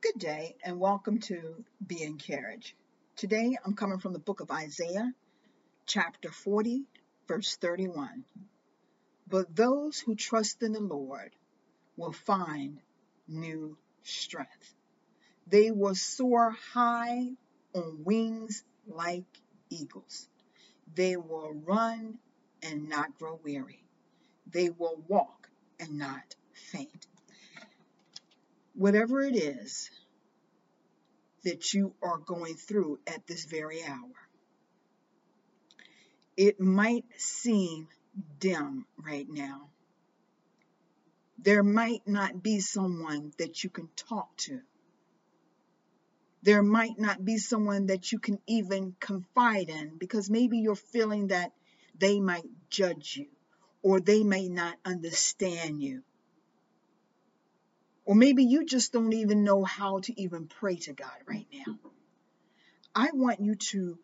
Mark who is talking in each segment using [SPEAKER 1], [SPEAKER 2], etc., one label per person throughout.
[SPEAKER 1] Good day and welcome to Be Encouraged. Today I'm coming from the book of Isaiah, chapter 40, verse 31. But those who trust in the Lord will find new strength. They will soar high on wings like eagles. They will run and not grow weary. They will walk and not faint whatever it is that you are going through at this very hour. It might seem dim right now. There might not be someone that you can talk to. There might not be someone that you can even confide in because maybe you're feeling that they might judge you or they may not understand you or maybe you just don't even know how to even pray to God right now. I want you to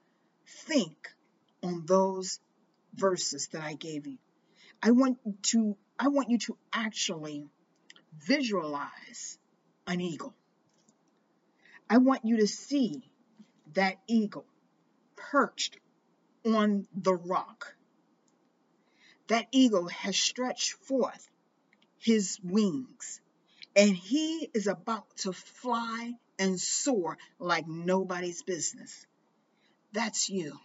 [SPEAKER 1] think on those verses that I gave you. I want to I want you to actually visualize an eagle. I want you to see that eagle perched on the rock. That eagle has stretched forth his wings and he is about to fly and soar like nobody's business. That's you.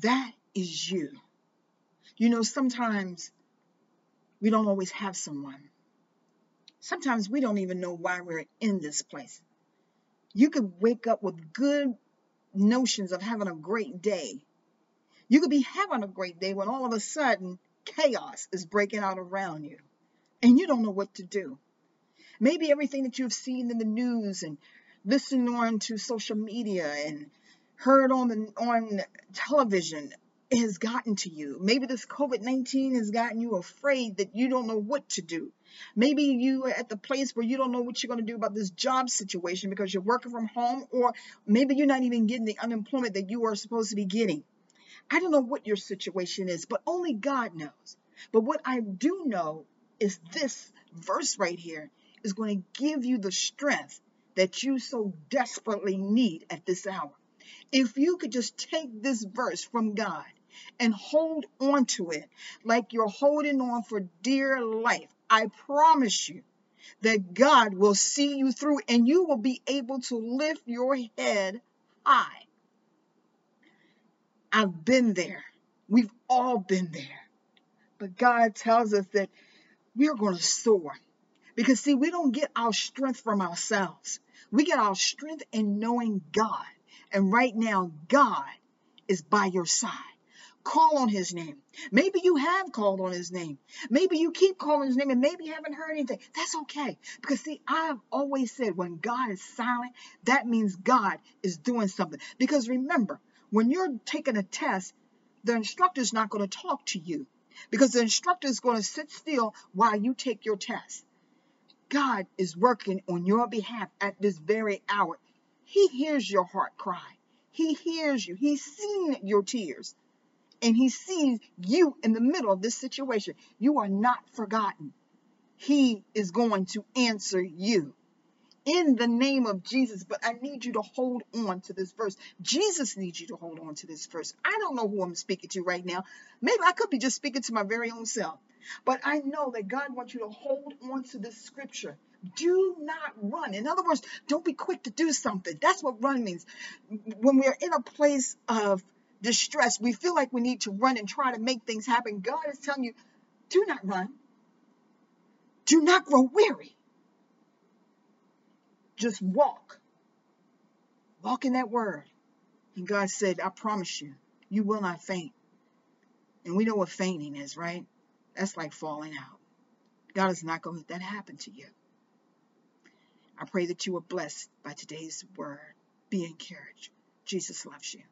[SPEAKER 1] That is you. You know, sometimes we don't always have someone. Sometimes we don't even know why we're in this place. You could wake up with good notions of having a great day. You could be having a great day when all of a sudden chaos is breaking out around you and you don't know what to do. Maybe everything that you've seen in the news and listened on to social media and heard on the on television has gotten to you. Maybe this COVID-19 has gotten you afraid that you don't know what to do. Maybe you are at the place where you don't know what you're going to do about this job situation because you're working from home, or maybe you're not even getting the unemployment that you are supposed to be getting. I don't know what your situation is, but only God knows. But what I do know is this verse right here is going to give you the strength that you so desperately need at this hour. If you could just take this verse from God and hold on to it like you're holding on for dear life, I promise you that God will see you through and you will be able to lift your head high. I've been there. We've all been there. But God tells us that we're going to soar. Because, see, we don't get our strength from ourselves. We get our strength in knowing God. And right now, God is by your side. Call on his name. Maybe you have called on his name. Maybe you keep calling his name and maybe you haven't heard anything. That's okay. Because, see, I've always said when God is silent, that means God is doing something. Because remember, when you're taking a test, the instructor's not going to talk to you because the instructor is going to sit still while you take your test. God is working on your behalf at this very hour. He hears your heart cry. He hears you. He's seen your tears. And he sees you in the middle of this situation. You are not forgotten. He is going to answer you in the name of Jesus. But I need you to hold on to this verse. Jesus needs you to hold on to this verse. I don't know who I'm speaking to right now. Maybe I could be just speaking to my very own self. But I know that God wants you to hold on to this scripture. Do not run. In other words, don't be quick to do something. That's what run means. When we're in a place of distress, we feel like we need to run and try to make things happen. God is telling you, do not run. Do not grow weary. Just walk. Walk in that word. And God said, I promise you, you will not faint. And we know what fainting is, right? That's like falling out. God is not going to let that happen to you. I pray that you are blessed by today's word. Be encouraged. Jesus loves you.